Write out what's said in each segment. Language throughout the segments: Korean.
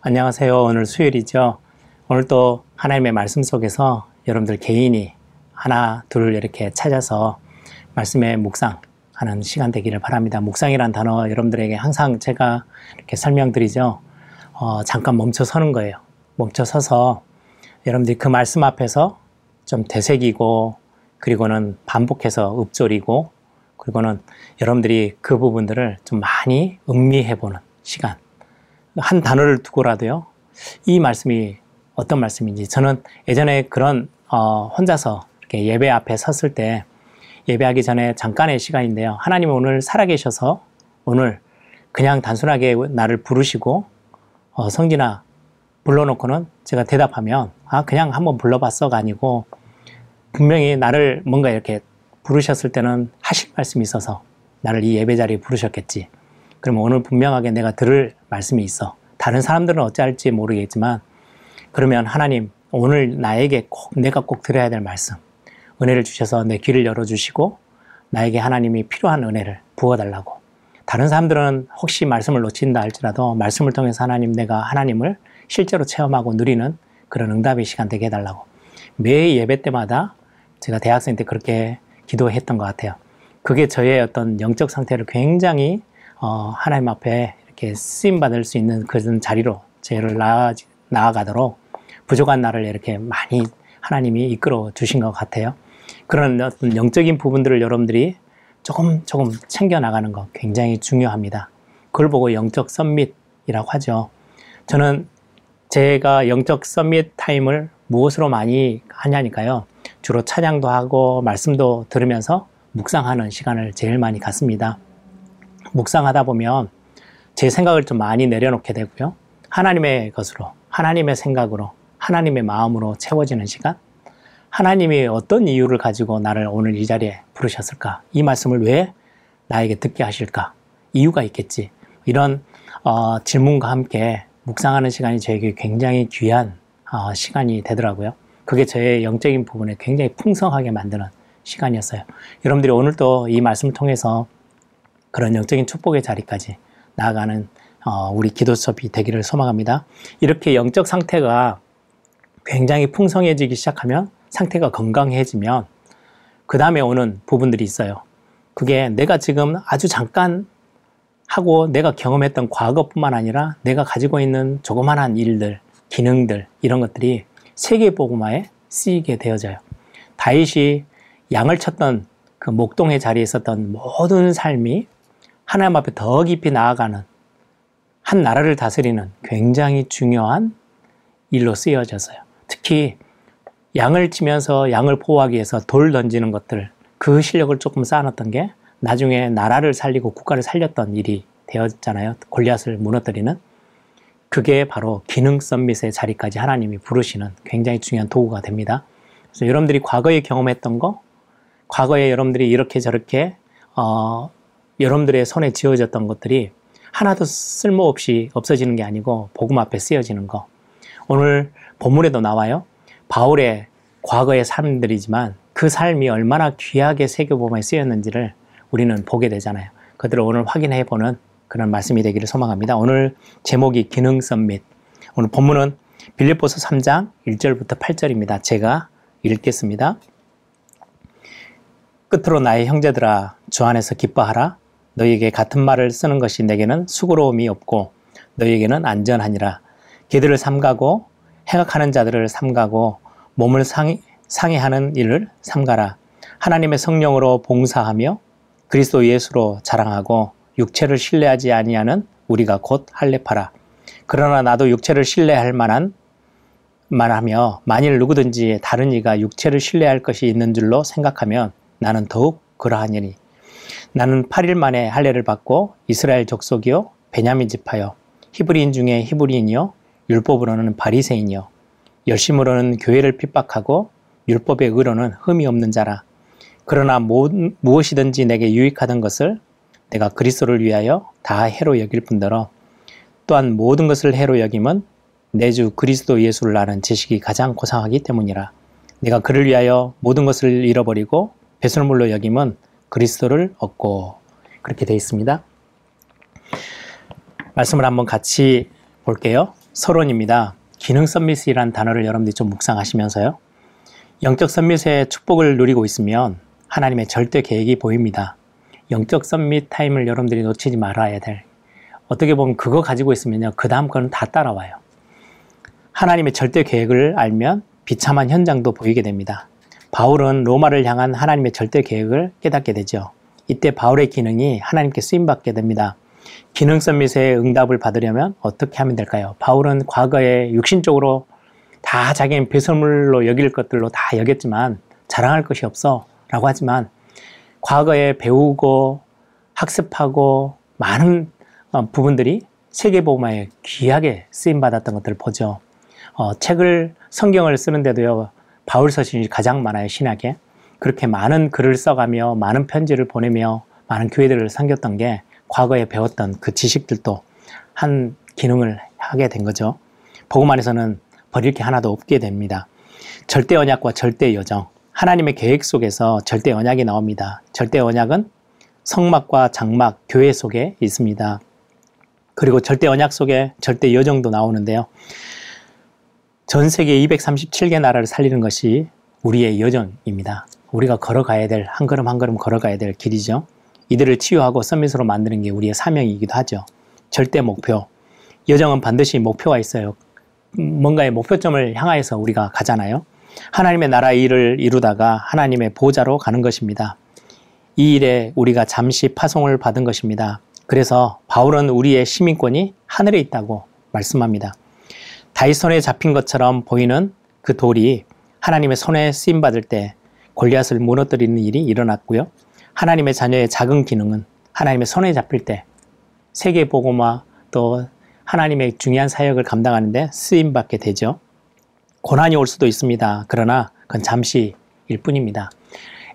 안녕하세요. 오늘 수요일이죠. 오늘 또 하나님의 말씀 속에서 여러분들 개인이 하나, 둘 이렇게 찾아서 말씀의 묵상하는 시간 되기를 바랍니다. 묵상이란 단어 여러분들에게 항상 제가 이렇게 설명드리죠. 어, 잠깐 멈춰 서는 거예요. 멈춰 서서 여러분들이 그 말씀 앞에서 좀 되새기고 그리고는 반복해서 읊조리고 그리고는 여러분들이 그 부분들을 좀 많이 음미해 보는 시간. 한 단어를 두고라도요, 이 말씀이 어떤 말씀인지 저는 예전에 그런 어, 혼자서 이렇게 예배 앞에 섰을 때 예배하기 전에 잠깐의 시간인데요. 하나님 오늘 살아계셔서 오늘 그냥 단순하게 나를 부르시고 어, 성진아 불러놓고는 제가 대답하면 아 그냥 한번 불러봤어가 아니고 분명히 나를 뭔가 이렇게 부르셨을 때는 하실 말씀이 있어서 나를 이 예배 자리에 부르셨겠지. 그러면 오늘 분명하게 내가 들을 말씀이 있어. 다른 사람들은 어찌할지 모르겠지만 그러면 하나님 오늘 나에게 꼭 내가 꼭 들어야 될 말씀 은혜를 주셔서 내 귀를 열어주시고 나에게 하나님이 필요한 은혜를 부어달라고 다른 사람들은 혹시 말씀을 놓친다 할지라도 말씀을 통해서 하나님 내가 하나님을 실제로 체험하고 누리는 그런 응답의 시간 되게 해달라고 매 예배 때마다 제가 대학생 때 그렇게 기도했던 것 같아요. 그게 저의 어떤 영적 상태를 굉장히 어, 하나님 앞에 이렇게 쓰임 받을 수 있는 그런 자리로 나아, 나아가도록 부족한 나를 이렇게 많이 하나님이 이끌어 주신 것 같아요. 그런 어떤 영적인 부분들을 여러분들이 조금 조금 챙겨 나가는 거 굉장히 중요합니다. 그걸 보고 영적 썸밋이라고 하죠. 저는 제가 영적 썸밋 타임을 무엇으로 많이 하냐니까요. 주로 찬양도 하고 말씀도 들으면서 묵상하는 시간을 제일 많이 갖습니다. 묵상하다 보면 제 생각을 좀 많이 내려놓게 되고요. 하나님의 것으로, 하나님의 생각으로, 하나님의 마음으로 채워지는 시간. 하나님이 어떤 이유를 가지고 나를 오늘 이 자리에 부르셨을까? 이 말씀을 왜 나에게 듣게 하실까? 이유가 있겠지. 이런 어, 질문과 함께 묵상하는 시간이 저에게 굉장히 귀한 어, 시간이 되더라고요. 그게 저의 영적인 부분에 굉장히 풍성하게 만드는 시간이었어요. 여러분들이 오늘도 이 말씀을 통해서 그런 영적인 축복의 자리까지 나아가는 어, 우리 기도 수업이 되기를 소망합니다. 이렇게 영적 상태가 굉장히 풍성해지기 시작하면 상태가 건강해지면 그 다음에 오는 부분들이 있어요. 그게 내가 지금 아주 잠깐 하고 내가 경험했던 과거뿐만 아니라 내가 가지고 있는 조그만한 일들, 기능들 이런 것들이 세계 복음화에 쓰이게 되어져요. 다윗이 양을 쳤던 그 목동의 자리에 있었던 모든 삶이 하나님 앞에 더 깊이 나아가는 한 나라를 다스리는 굉장히 중요한 일로 쓰여져서요. 특히 양을 치면서 양을 보호하기 위해서 돌 던지는 것들 그 실력을 조금 쌓아놨던 게 나중에 나라를 살리고 국가를 살렸던 일이 되었잖아요. 골리앗을 무너뜨리는 그게 바로 기능 썸밋의 자리까지 하나님이 부르시는 굉장히 중요한 도구가 됩니다. 그래서 여러분들이 과거에 경험했던 거, 과거에 여러분들이 이렇게 저렇게 어, 여러분들의 손에 지어졌던 것들이 하나도 쓸모없이 없어지는 게 아니고 복음 앞에 쓰여지는 거. 오늘 본문에도 나와요. 바울의 과거의 삶들이지만 그 삶이 얼마나 귀하게 세계복음에 쓰였는지를 우리는 보게 되잖아요. 그들을 오늘 확인해 보는 그런 말씀이 되기를 소망합니다. 오늘 제목이 기능 썸밋. 오늘 본문은 빌립보서 3장 1절부터 8절입니다. 제가 읽겠습니다. 끝으로 나의 형제들아 주 안에서 기뻐하라 너희에게 같은 말을 쓰는 것이 내게는 수고로움이 없고 너희에게는 안전하니라. 개들을 삼가고 행악하는 자들을 삼가고 몸을 상해, 상해하는 일을 삼가라. 하나님의 성령으로 봉사하며 그리스도 예수로 자랑하고 육체를 신뢰하지 아니하는 우리가 곧 할례파라. 그러나 나도 육체를 신뢰할 만한 말하며 만일 누구든지 다른 이가 육체를 신뢰할 것이 있는 줄로 생각하면 나는 더욱 그러하니니 나는 8일 만에 할례를 받고 이스라엘 족속이요 베냐민 지파요 히브리인 중에 히브리인이요 율법으로는 바리새인이요 열심으로는 교회를 핍박하고 율법의 의로는 흠이 없는 자라. 그러나 무엇이든지 내게 유익하던 것을 내가 그리스도를 위하여 다 해로 여길 뿐더러 또한 모든 것을 해로 여김은 내 주 그리스도 예수를 아는 지식이 가장 고상하기 때문이라. 내가 그를 위하여 모든 것을 잃어버리고 배설물로 여김은 그리스도를 얻고 그렇게 되어 있습니다. 말씀을 한번 같이 볼게요. 서론입니다. 기능 summit이란 단어를 여러분들이 좀 묵상하시면서요. 영적 summit의 축복을 누리고 있으면 하나님의 절대 계획이 보입니다. 영적 summit time을 여러분들이 놓치지 말아야 될. 어떻게 보면 그거 가지고 있으면요. 그 다음 거는 다 따라와요. 하나님의 절대 계획을 알면 비참한 현장도 보이게 됩니다. 바울은 로마를 향한 하나님의 절대 계획을 깨닫게 되죠. 이때 바울의 기능이 하나님께 쓰임받게 됩니다. 기능 서밋의 응답을 받으려면 어떻게 하면 될까요? 바울은 과거에 육신적으로 다 자기는 배설물로 여길 것들로 다 여겼지만 자랑할 것이 없어 라고 하지만 과거에 배우고 학습하고 많은 어, 부분들이 세계보험에 귀하게 쓰임받았던 것들을 보죠. 어, 책을, 성경을 쓰는데도요, 바울 서신이 가장 많아요, 신학에. 그렇게 많은 글을 써가며 많은 편지를 보내며 많은 교회들을 섬겼던 게 과거에 배웠던 그 지식들도 한 기능을 하게 된 거죠. 복음 안에서는 버릴 게 하나도 없게 됩니다. 절대 언약과 절대 여정. 하나님의 계획 속에서 절대 언약이 나옵니다. 절대 언약은 성막과 장막, 교회 속에 있습니다. 그리고 절대 언약 속에 절대 여정도 나오는데요. 전 세계 237개 나라를 살리는 것이 우리의 여정입니다. 우리가 걸어가야 될, 한 걸음 한 걸음 걸어가야 될 길이죠. 이들을 치유하고 서밋으로 만드는 게 우리의 사명이기도 하죠. 절대 목표. 여정은 반드시 목표가 있어요. 뭔가의 목표점을 향하여서 우리가 가잖아요. 하나님의 나라 일을 이루다가 하나님의 보좌로 가는 것입니다. 이 일에 우리가 잠시 파송을 받은 것입니다. 그래서 바울은 우리의 시민권이 하늘에 있다고 말씀합니다. 다윗 손에 잡힌 것처럼 보이는 그 돌이 하나님의 손에 쓰임 받을 때 골리앗을 무너뜨리는 일이 일어났고요. 하나님의 자녀의 작은 기능은 하나님의 손에 잡힐 때 세계 보고마 또 하나님의 중요한 사역을 감당하는데 쓰임 받게 되죠. 고난이 올 수도 있습니다. 그러나 그건 잠시일 뿐입니다.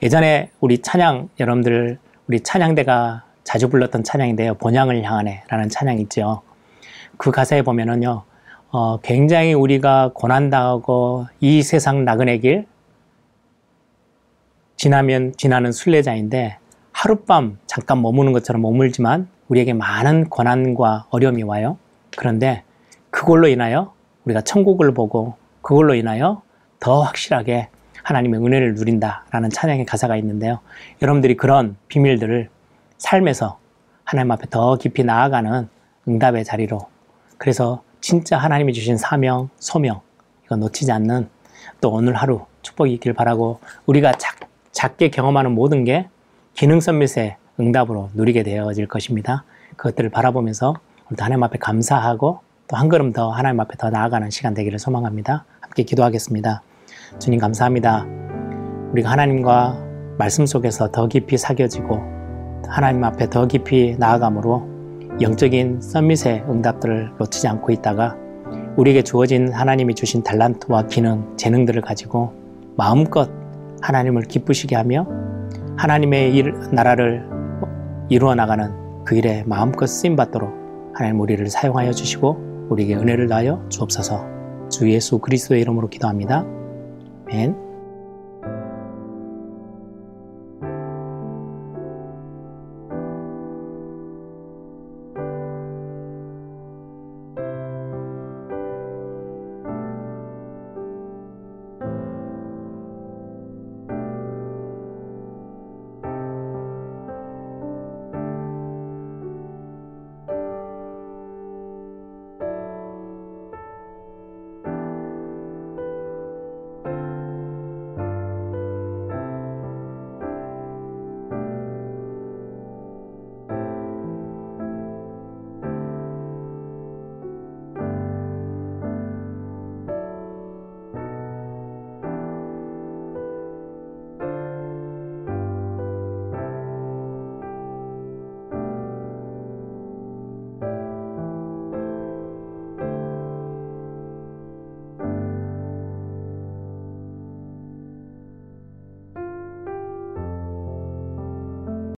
예전에 우리 찬양 여러분들 우리 찬양대가 자주 불렀던 찬양인데요. 본향을 향하네라는 찬양 있죠. 그 가사에 보면은요. 어, 굉장히 우리가 고난당하고 이 세상 나그네 길 지나면 지나는 순례자인데 하룻밤 잠깐 머무는 것처럼 머물지만 우리에게 많은 고난과 어려움이 와요. 그런데 그걸로 인하여 우리가 천국을 보고 그걸로 인하여 더 확실하게 하나님의 은혜를 누린다라는 찬양의 가사가 있는데요. 여러분들이 그런 비밀들을 삶에서 하나님 앞에 더 깊이 나아가는 응답의 자리로 그래서 진짜 하나님이 주신 사명, 소명 이거 놓치지 않는 또 오늘 하루 축복이 있길 바라고 우리가 작, 작게 경험하는 모든 게 기능 선밋의 응답으로 누리게 되어질 것입니다. 그것들을 바라보면서 오늘도 하나님 앞에 감사하고 또 한 걸음 더 하나님 앞에 더 나아가는 시간 되기를 소망합니다. 함께 기도하겠습니다. 주님 감사합니다. 우리가 하나님과 말씀 속에서 더 깊이 사겨지고 하나님 앞에 더 깊이 나아감으로 영적인 썸밋의 응답들을 놓치지 않고 있다가 우리에게 주어진 하나님이 주신 달란트와 기능, 재능들을 가지고 마음껏 하나님을 기쁘시게 하며 하나님의 일, 나라를 이루어 나가는 그 일에 마음껏 쓰임 받도록 하나님 우리를 사용하여 주시고 우리에게 은혜를 다하여 주옵소서. 주 예수 그리스도의 이름으로 기도합니다. 아멘.